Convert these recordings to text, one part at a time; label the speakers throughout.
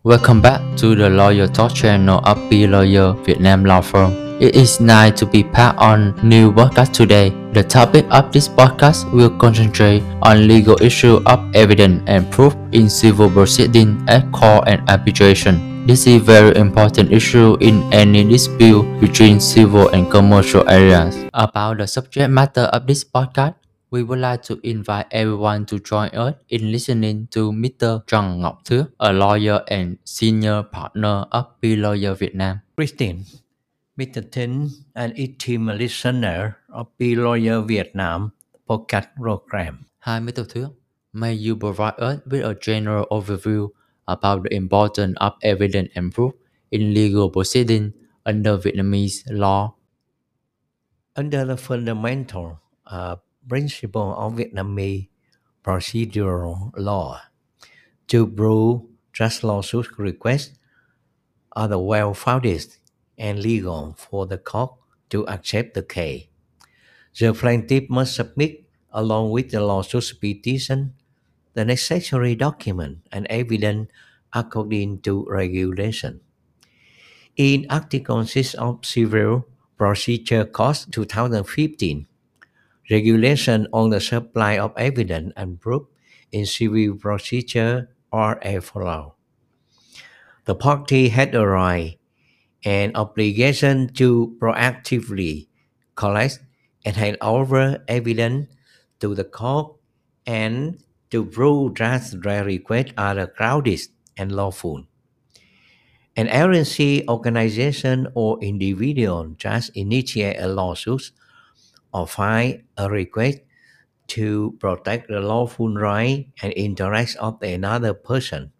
Speaker 1: Welcome back to the Lawyer Talk channel of BLawyer Vietnam Law Firm. It is nice to be part on new podcast today. The topic of this podcast will concentrate on legal issue of evidence and proof in civil proceeding at court and arbitration. This is very important issue in any dispute between civil and commercial areas. About the subject matter of this podcast, we would like to invite everyone to join us in listening to Mr. Trần Ngọc Thuyết, a lawyer and senior partner of BLawyer Vietnam.
Speaker 2: Christine, Mr. Tinh, and esteemed listener of BLawyer Vietnam podcast program.
Speaker 1: Hi, Mr. Thuyết. May you provide us with a general overview about the importance of evidence and proof in legal proceedings under Vietnamese law?
Speaker 2: Under the fundamental uh, principle of Vietnamese procedural law, to prove just lawsuit requests are the well-founded and legal for the court to accept the case. The plaintiff must submit, along with the lawsuit petition, the necessary document and evidence according to regulation. In Article 6 of Civil Procedure Code 2015, regulation on the supply of evidence and proof in civil procedure are a follows. The party had a right and obligation to proactively collect and hand over evidence to the court and to prove that their requests are grounded and lawful. An agency, organization, or individual just initiate a lawsuit or file a request to protect the lawful right and interests of another person,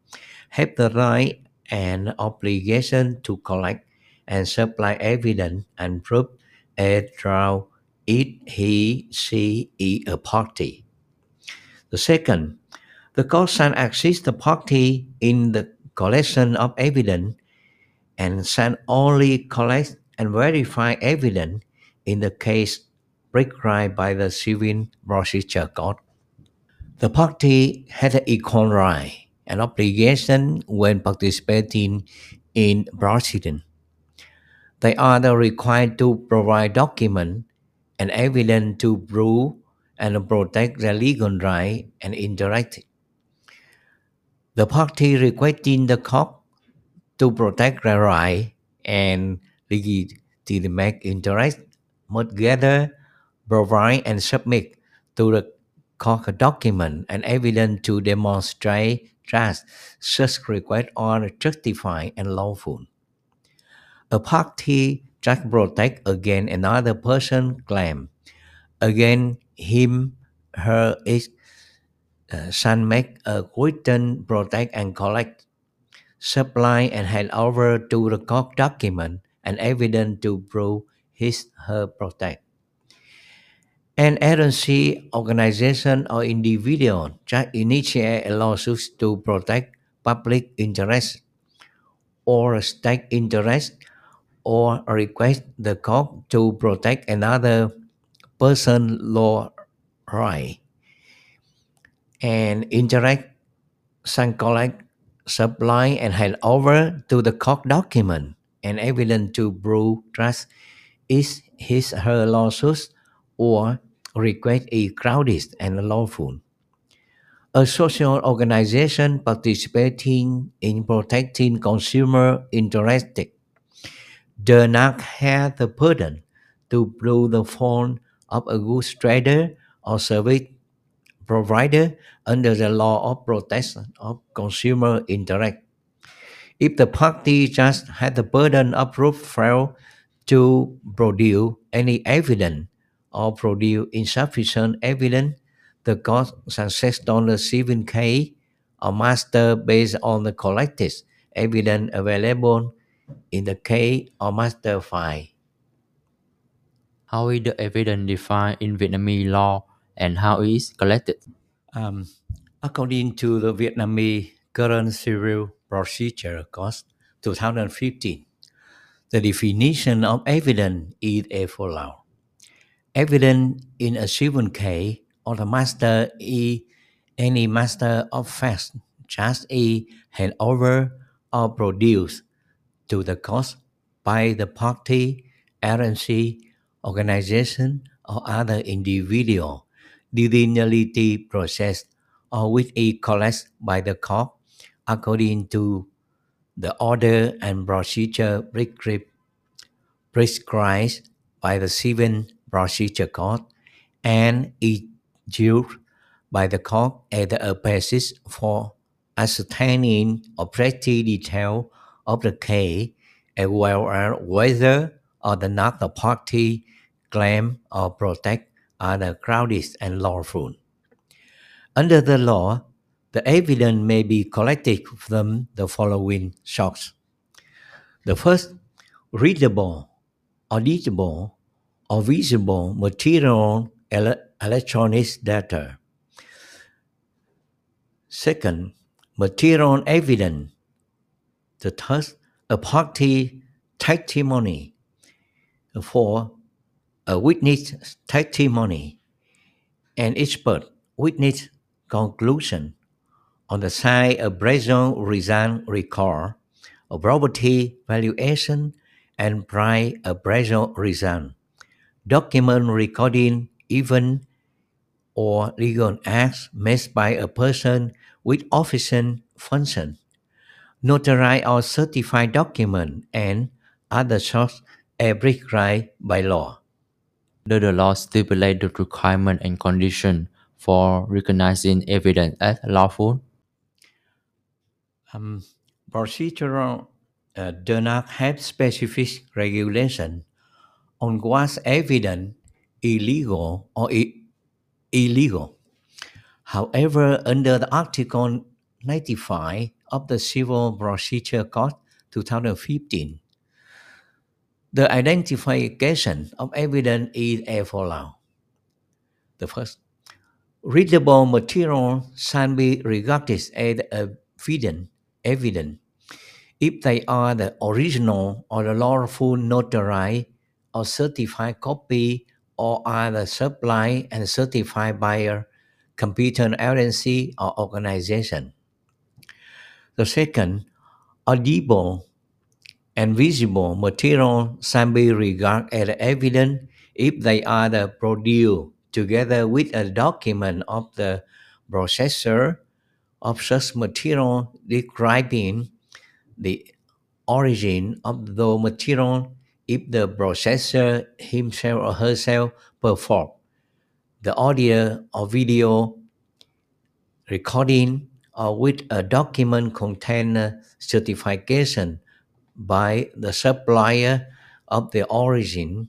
Speaker 2: have the right and obligation to collect and supply evidence and proof as through it, he, she, is a party. The second, the court shall assist the party in the collection of evidence and shall only collect and verify evidence in the case prescribed by the Civil Procedure Code. The party has an equal right and obligation when participating in proceedings. They are required to provide documents and evidence to prove and protect their legal right and interest. The party requesting the court to protect their right and legitimate interest must gather, provide, and submit to the court document and evidence to demonstrate that such requests are justified and lawful. A party that protect against another person's claim against him, her, it uh, shall make a written protect and collect, supply and hand over to the court document and evidence to prove his her protect. An agency, organization, or individual that initiate a lawsuit to protect public interest or state interest or request the court to protect another person law right. And interact shall collect supply and hand over to the court document and evidence to prove trust is his her lawsuit or request is crowded and lawful. A social organization participating in protecting consumer interests does not have the burden to prove the fault of a goods trader or service provider under the law of protection of consumer interest. If the party just had the burden of proof fail to produce any evidence or produce insufficient evidence, the court shall set on the civil case or master based on the collected evidence available in the case or master file.
Speaker 1: How is the evidence defined in Vietnamese law and how it is collected?
Speaker 2: Um, according to the Vietnamese Current Civil Procedure Code 2015, the definition of evidence is as follows. Evidence in a civil case or the master is any master of facts, just a hand over or produced to the court by the party, agency, organization, or other individual. The litigation process or which is collected by the court according to the order and procedure prescribed by the Civil Procedure Code and is used by the court as a basis for ascertaining objective details of the case as well as whether or not the party claim or protect are the grounded and lawful. Under the law, the evidence may be collected from the following sources. The first, readable, auditable, or visible material ele- electronic data. Second, material evidence. The third, a party testimony. Four, a witness testimony. An expert witness conclusion on the side of appraisal result record, a property valuation, and price appraisal result. Document recording event or legal acts made by a person with official function, notarized or certified document, and other sources as prescribed by law.
Speaker 1: Does the law stipulate the requirement and condition for recognizing evidence as lawful?
Speaker 2: Um, procedural uh, do not have specific regulation on what's evidence illegal or illegal. However, under the Article 95 of the Civil Procedure Code 2015, the identification of evidence is as follows. The first, readable material shall be regarded as a evidence, evidence if they are the original or the lawful notarized or certified copy or are the supplied and certified by a competent agency or organization. The second, audible and visible material shall be regarded as evidence if they are the produced together with a document of the processor of such material describing the origin of the material if the processor himself or herself perform the audio or video recording or with a document contain a certification by the supplier of the origin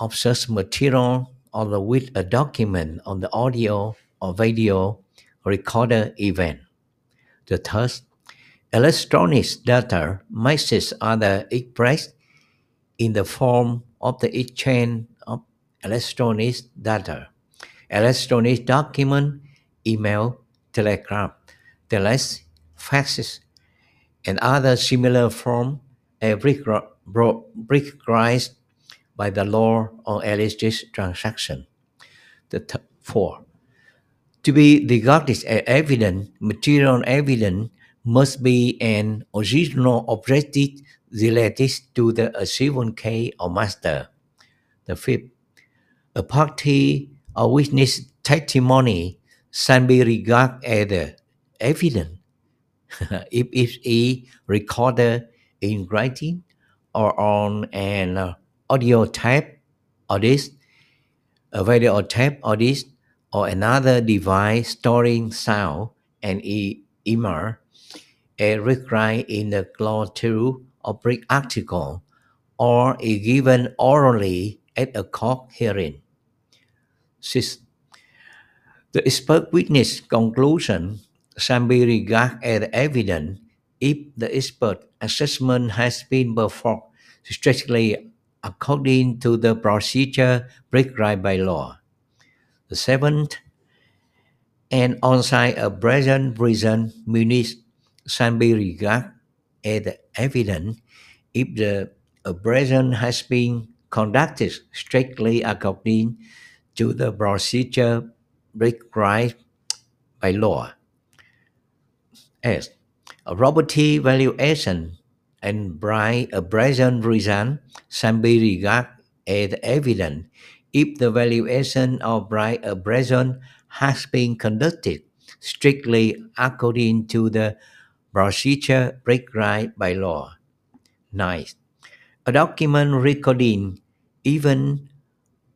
Speaker 2: of such material or with a document on the audio or video recorder event. The third, electronic data messages are expressed in the form of the exchange of electronic data, electronic document, email, telegram, telex, faxes, and other similar form prescri- bro- by the law on electronic transaction. The th- four, to be regarded as evidence, material evidence must be an original objective related to the civil case or master. The fifth, a party or witness testimony shall be regarded as evidence if it is recorded in writing or on an audio tape or this, a video tape or this, or another device storing sound and e- image a described in the Clause 2 of the article or is given orally at a court hearing. Six, the expert witness conclusion shall be regarded as evidence if the expert assessment has been performed strictly according to the procedure prescribed by law. The seventh, an on-site present prison minutes shall be regarded as evidence if the present has been conducted strictly according to the procedure prescribed by law. S. A property valuation and by a present result can be regarded as evident if the valuation of by a present has been conducted strictly according to the procedure prescribed by law. 9. A document recording even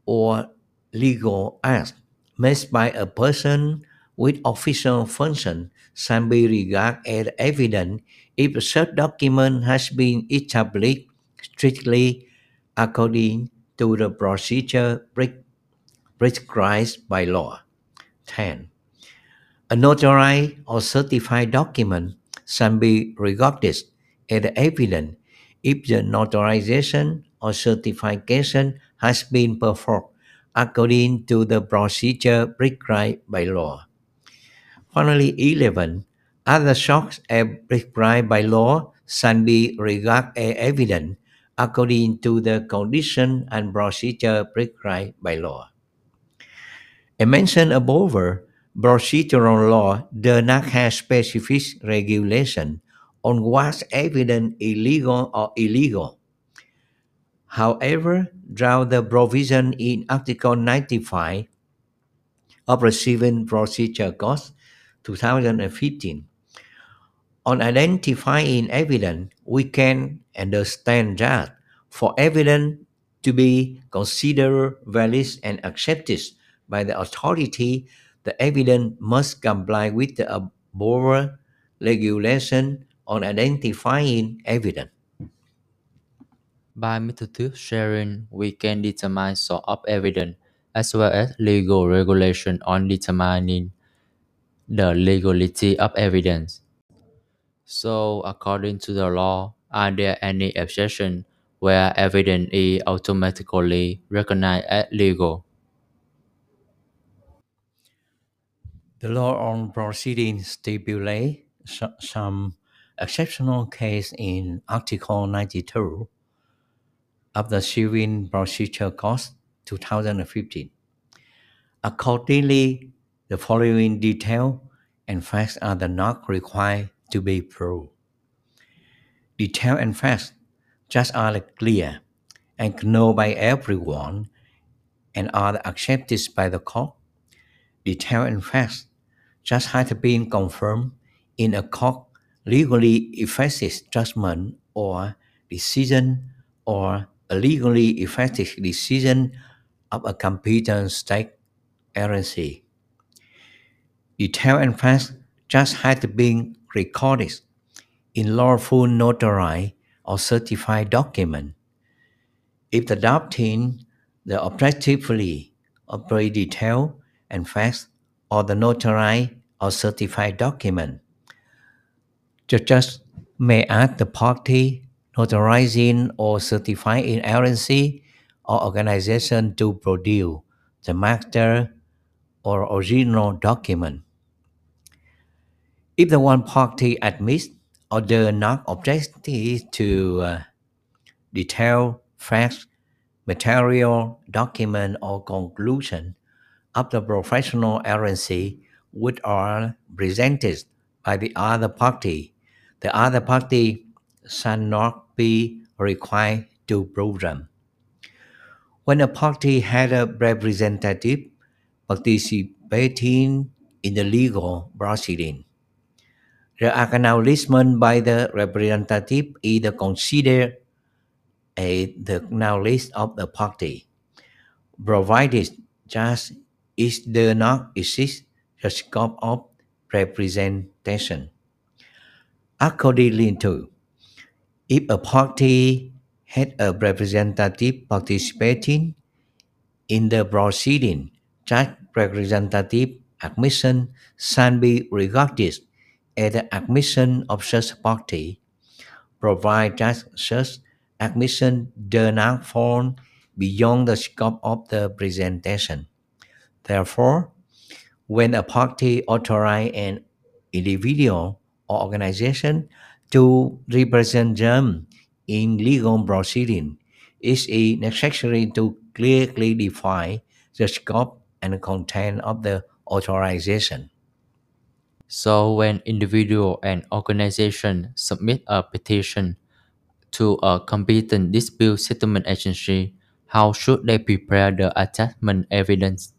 Speaker 2: or legal act made by a person with official function shall be regarded as evidence if such document has been established strictly according to the procedure prescribed by law. 10. A notarized or certified document can be regarded as evident if the notarization or certification has been performed according to the procedure prescribed by law. Finally, 11. Other shocks prescribed by law can be regarded as evident according to the condition and procedure prescribed by law. As mentioned above, procedural law does not have specific regulation on what's evident illegal or illegal. However, through the provision in Article 95 of the Civil Procedure Code 2015 on identifying evidence, we can understand that for evidence to be considered valid and accepted by the authority, the evidence must comply with the above regulation on identifying evidence.
Speaker 1: By method sharing, we can determine source of evidence as well as legal regulation on determining the legality of evidence. So, according to the law, are there any exceptions where evidence is automatically recognized as legal?
Speaker 2: The law on proceedings stipulates some exceptional case in Article 92 of the Civil Procedure Code 2015. Accordingly, the following detail and facts are not required to be proved. Detail and facts just are clear and known by everyone and are accepted by the court. Detail and facts just have been confirmed in a court legally effective judgment or decision or a legally effective decision of a competent state agency. Detail and facts just had been recorded in lawful notarized or certified document. If the adopting the objectively appropriate detail and facts or the notarized or certified document, the judge may ask the party notarizing or certifying agency or organization to produce the master or original document. If the one party admits or does not object to uh, detailed facts, material, document, or conclusion of the professional agency which are presented by the other party, the other party shall not be required to prove them. When a party had a representative participating in the legal proceeding, the acknowledgement by the representative is considered a the of the party, provided just it does not exist the scope of representation. Accordingly to, if a party had a representative participating in the proceeding, that representative admission shall be regarded as the admission of such party, provided that such admission does not fall beyond the scope of the presentation. Therefore, when a party authorizes an individual or organization to represent them in legal proceeding, it is necessary to clearly define the scope and content of the authorization.
Speaker 1: So when individual and organization submit a petition to a competent dispute settlement agency, how should they prepare the attachment evidence?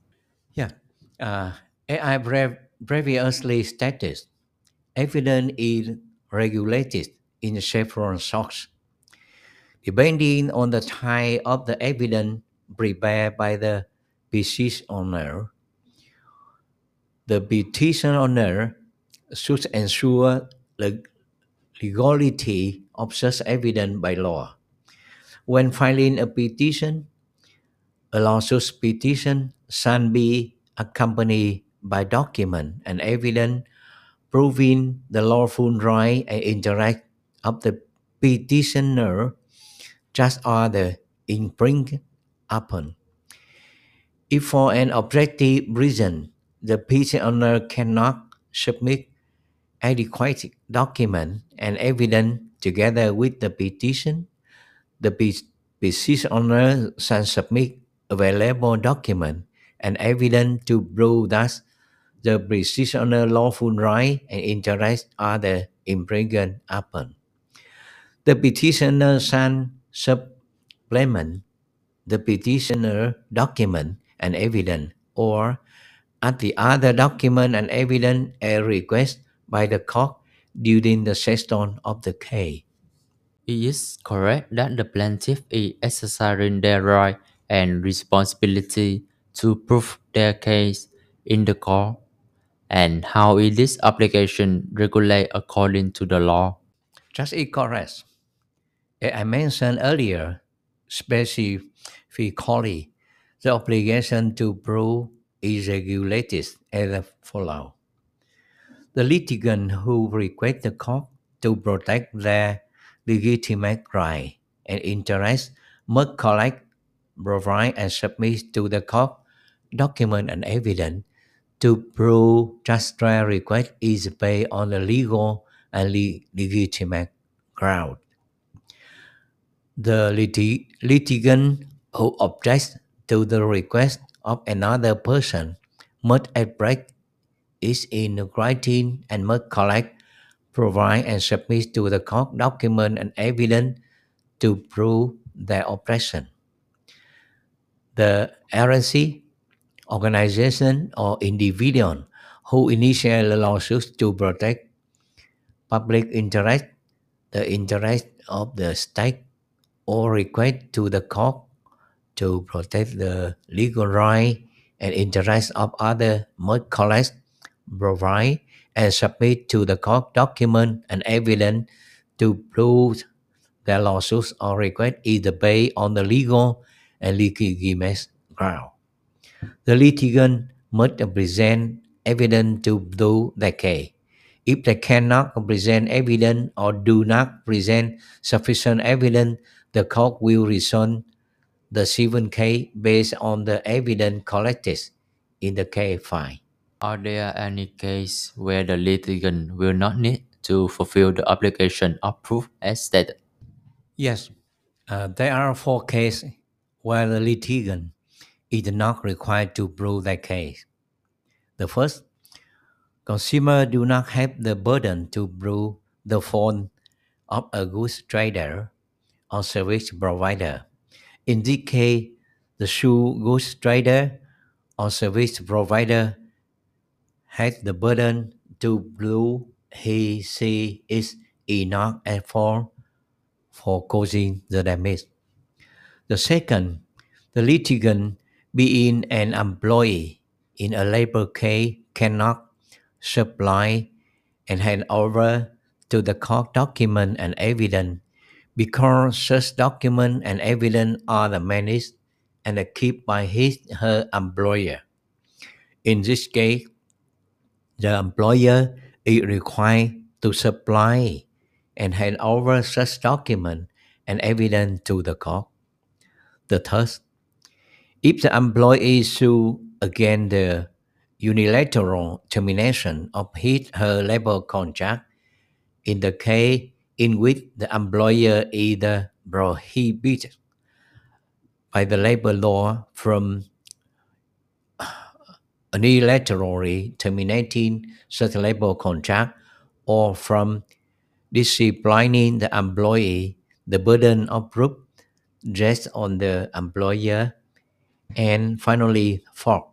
Speaker 2: Yeah. Uh, AI previously stated evidence is regulated in several sorts. Depending on the type of the evidence prepared by the petition owner, the petition owner should ensure the legality of such evidence by law. When filing a petition, a lawsuit petition shall be accompanied by document and evidence proving the lawful right and interest of the petitioner just as the infringed upon. If for an objective reason the petitioner cannot submit adequate document and evidence together with the petition, the petitioner shall submit available document and evidence to prove that the petitioner lawful right and interest are the infringed upon. The petitioner shall supplement the petitioner document and evidence or at the other document and evidence a request by the court during the session of the case.
Speaker 1: It is correct that the plaintiff is exercising their right and responsibility to prove their case in the court, and how is this obligation regulated according to the law?
Speaker 2: Just is correct. As I mentioned earlier, specifically, the obligation to prove is regulated as follows. The litigant who request the court to protect their legitimate right and interest must collect, provide, and submit to the court document and evidence to prove just their request is based on a legal and le- legitimate ground. The lit- litigant who objects to the request of another person must express is in writing and must collect, provide, and submit to the court document and evidence to prove their oppression. The agency, organization, or individual who initiate the lawsuit to protect public interest, the interest of the state, or request to the court to protect the legal right and interest of other must collect, provide, and submit to the court document and evidence to prove their lawsuits or request is based on the legal and legitimate ground. The litigant must present evidence to do their case. If they cannot present evidence or do not present sufficient evidence, the court will resolve the civil case based on the evidence collected in the case file.
Speaker 1: Are there any cases where the litigant will not need to fulfill the obligation of proof as stated?
Speaker 2: Yes, uh, there are four cases where the litigant is not required to prove their case. The first, consumers do not have the burden to prove the fault of a goods trader or service provider. In this case, the shoe goods trader or service provider has the burden to prove he, she is enough at fault for causing the damage. The second, the litigant being an employee in a labor case cannot supply and hand over to the court document and evidence because such document and evidence are the managed and kept by his her employer. In this case, the employer is required to supply and hand over such document and evidence to the court. The third, if the employee sue against the unilateral termination of his her labor contract in the case in which the employer either prohibited by the labor law from unilaterally terminating certain labor contract or from disciplining the employee, the burden of proof rests on the employer, and finally, fourth,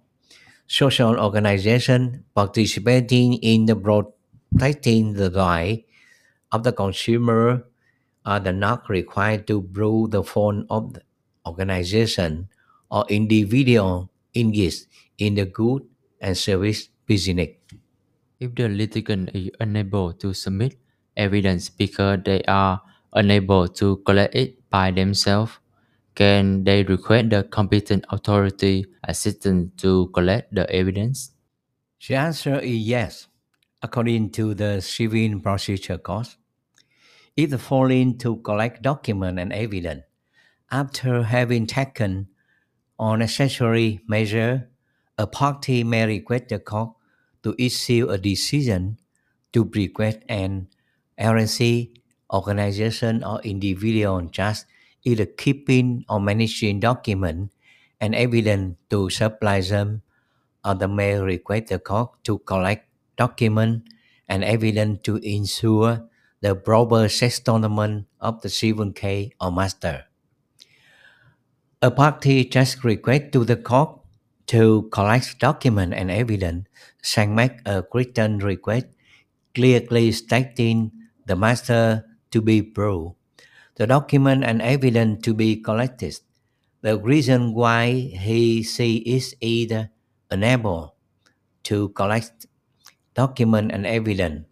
Speaker 2: social organization participating in the broad protecting the right of the consumer are not required to prove the fault of the organization or individual engaged in the good and service business.
Speaker 1: If the litigant is unable to submit evidence because they are unable to collect it by themselves, can they request the competent authority assistance to collect the evidence?
Speaker 2: The answer is yes, according to the Civil Procedure Code. If the following to collect document and evidence, after having taken all necessary measure, a party may request the court to issue a decision to request an agency, organization, or individual just either keeping or managing document and evidence to supply them, or they may request the court to collect document and evidence to ensure the proper settlement of the civil case or matter. A party just request to the court to collect document and evidence shall make a written request clearly stating the matter to be proved, the document and evidence to be collected, the reason why he she is either unable to collect document and evidence,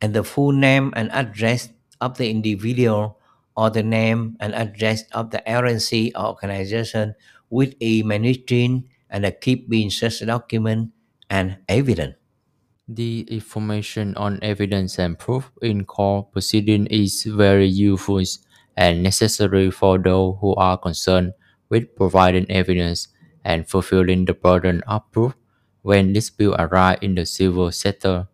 Speaker 2: and the full name and address of the individual or the name and address of the agency or organization with is managing and a keeping such document and evidence.
Speaker 1: The information on evidence and proof in court proceeding is very useful and necessary for those who are concerned with providing evidence and fulfilling the burden of proof when disputes arise in the civil sector.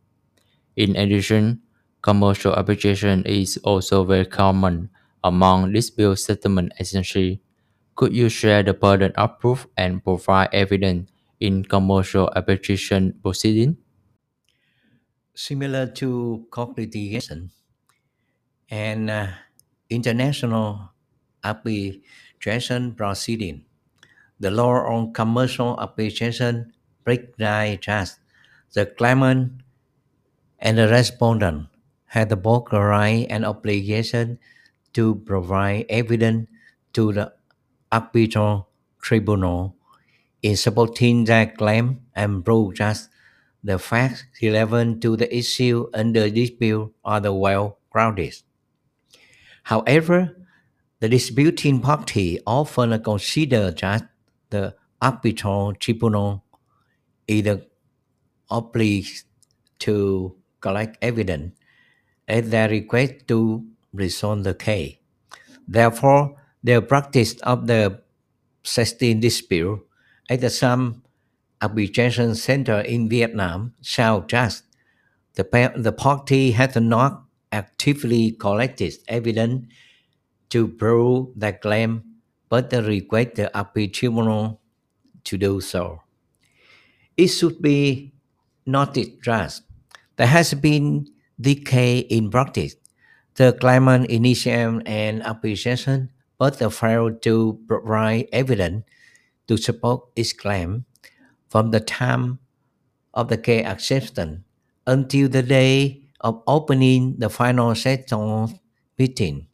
Speaker 1: In addition, commercial arbitration is also very common among dispute settlement agencies. Could you share the burden of proof and provide evidence in commercial arbitration proceeding?
Speaker 2: Similar to court litigation and uh, international arbitration proceeding, the law on commercial arbitration recognizes the claimant and the respondent have both right and obligation to provide evidence to the arbitral tribunal. In supporting their claim and prove just the facts relevant to the issue under dispute are the well grounded. However, the disputing party often consider that the arbitral tribunal either obliged to collect evidence at their request to resolve the case. Therefore, the practice of the setting dispute at some arbitration center in Vietnam shall just the, the party has not actively collected evidence to prove their claim, but request the appeal tribunal to do so. It should be noted that there has been decay in practice. The claimant initiated an application but failed to provide evidence to support its claim from the time of the case acceptance until the day of opening the final session meeting.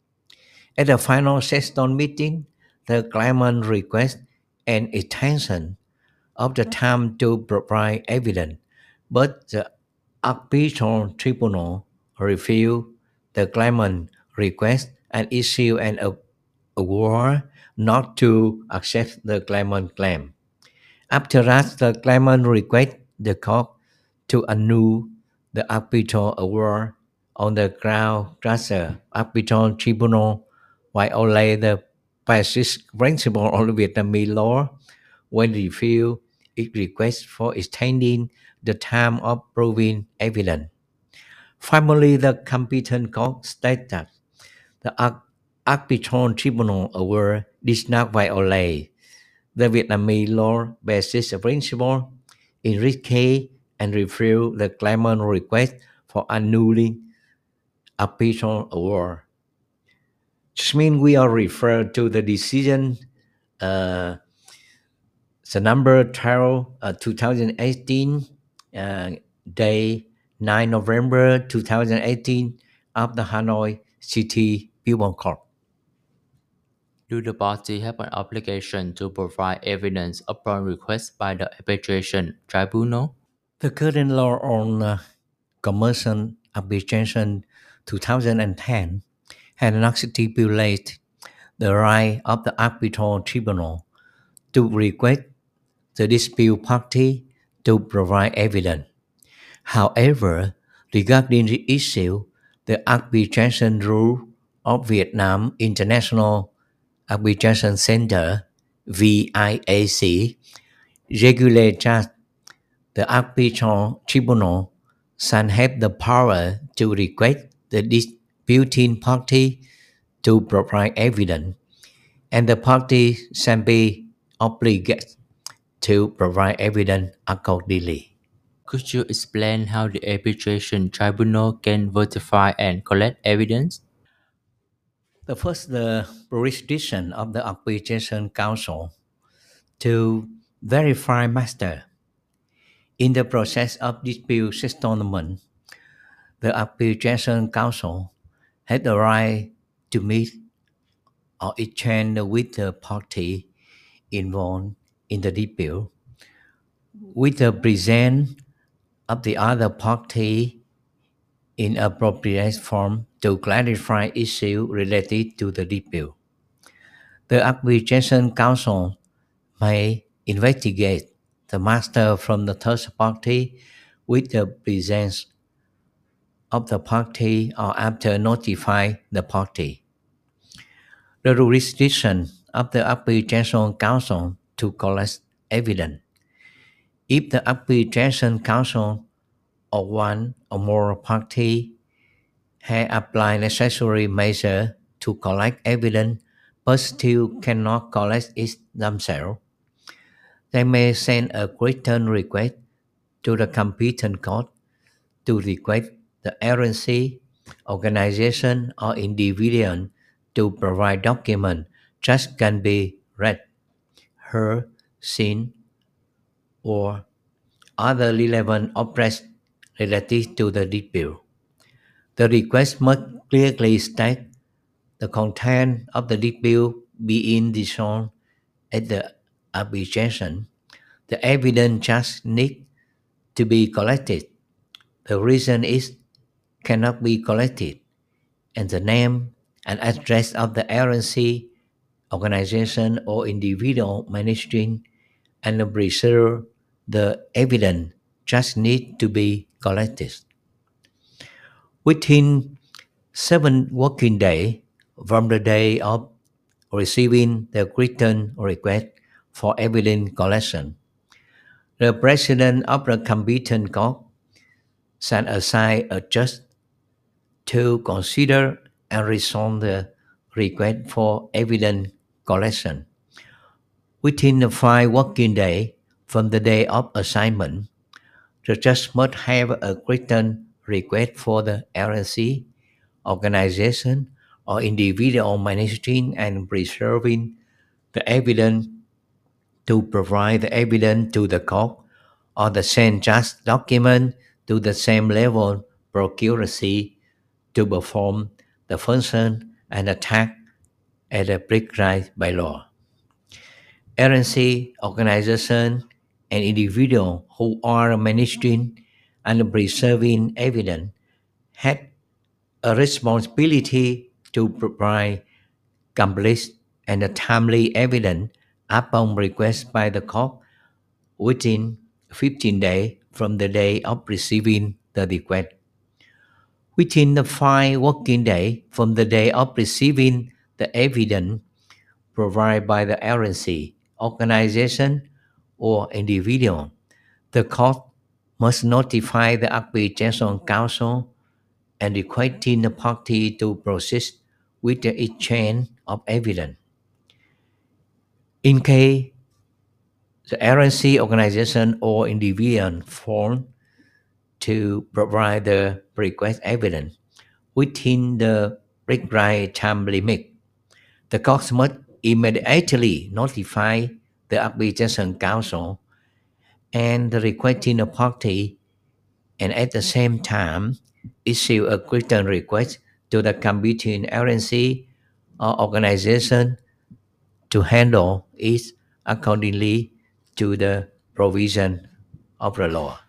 Speaker 2: At the final session meeting, the claimant requests an extension of the time to provide evidence, but the arbitral tribunal refused the claimant request and issued an award not to accept the claimant claim. After that, the claimant requests the court to annul the arbitral award on the ground the arbitral tribunal violated the basic principle of Vietnamese law when refused its request for extending the time of proving evidence. Finally, the competent court stated that the arbitral tribunal award did not violate the Vietnamese law basis principle in this case and refuse the claimant request for annulling arbitral award. This means we are referred to the decision, uh, the number 12, uh, 2018, uh, day 9 November 2018 of the Hanoi City People Court.
Speaker 1: Do the party have an obligation to provide evidence upon request by the arbitration tribunal?
Speaker 2: The current law on uh, commercial arbitration 2010 had not stipulated the right of the arbitral tribunal to request the dispute party to provide evidence. However, regarding the issue, the arbitration rule of Vietnam International Arbitration Center VIAC regulates the arbitral tribunal shall have the power to request the disputing party to provide evidence, and the party shall be obligated to provide evidence accordingly.
Speaker 1: Could you explain how the arbitration tribunal can verify and collect evidence?
Speaker 2: The first, the jurisdiction of the arbitration council to verify master. In the process of dispute settlement, the arbitration council had the right to meet or exchange with the party involved in the dispute with the presence of the other party in appropriate form to clarify issues related to the dispute. The arbitration council may investigate the master from the third party with the presence of the party or after notify the party. The jurisdiction of the arbitration council to collect evidence. If the arbitration council or one or more party have applied necessary measure to collect evidence but still cannot collect it themselves, they may send a written request to the competent court to request the agency, organization, or individual to provide documents just can be read, heard, seen, or other relevant objects related to the dispute. The request must clearly state the content of the dispute being dissolved at the The evidence just needs to be collected. The reason is cannot be collected, and the name and address of the agency, organization, or individual managing and preserve the evidence just need to be collected. Within seven working days from the day of receiving the written request for evidence collection, the president of the competent court shall assign a judge to consider and resolve the request for evidence collection. Within the five working days from the day of assignment, the judge must have a written request for the agency, organization, or individual managing and preserving the evidence to provide the evidence to the court or the same just document to the same level procuracy to perform the function and attack at as prescribed by law. Agency, organization, and individual who are managing and preserving evidence had a responsibility to provide complete and timely evidence upon request by the court within 15 days from the day of receiving the request. Within the five working days from the day of receiving the evidence provided by the agency, organization, or individual, the court must notify the arbitration council and requesting the party to proceed with the exchange of evidence. In case the RNC organization or individual form to provide the request evidence within the prescribed time limit. The court must immediately notify the arbitration council and the requesting party and at the same time issue a written request to the competing RNC or organization to handle it accordingly to the provision of the law.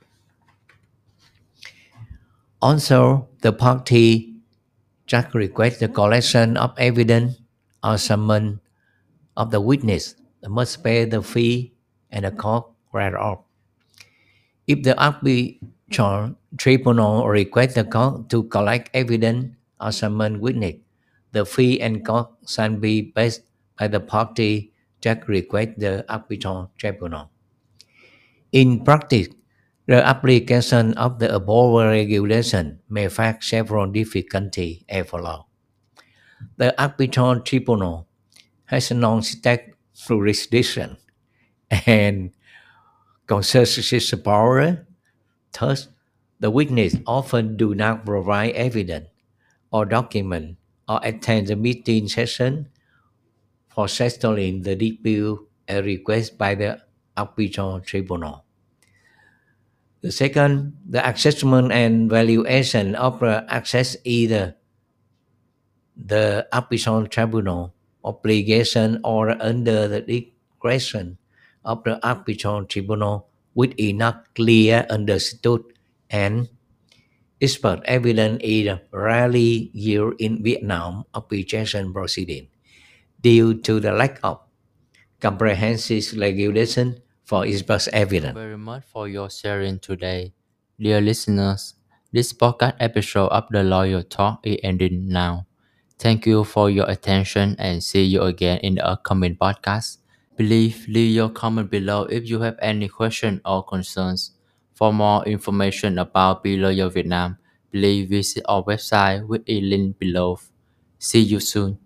Speaker 2: Also, the party just request the collection of evidence or summon of the witness must pay the fee and the cost thereof. If the arbitral tribunal requests the court to collect evidence or summon witness, the fee and cost shall be paid by the party that request the arbitral tribunal. In practice, the application of the above regulation may face several difficulties follows. The arbitral tribunal has non-state jurisdiction and consensus power. Thus, the witness often do not provide evidence or document or attend the meeting session for settling the dispute a request by the arbitral tribunal. The second, the assessment and valuation of the access either the arbitral tribunal obligation or under the discretion of the arbitral tribunal with enough clear understood and expert evidence is rarely used in Vietnam arbitration proceeding due to the lack of comprehensive regulation for expert evidence.
Speaker 1: Thank you very much for your sharing today. Dear listeners, this podcast episode of the Lawyer Talk is ending now. Thank you for your attention and see you again in the upcoming podcast. Please leave your comment below if you have any question or concerns. For more information about BLawyer Vietnam, please visit our website with a link below. See you soon.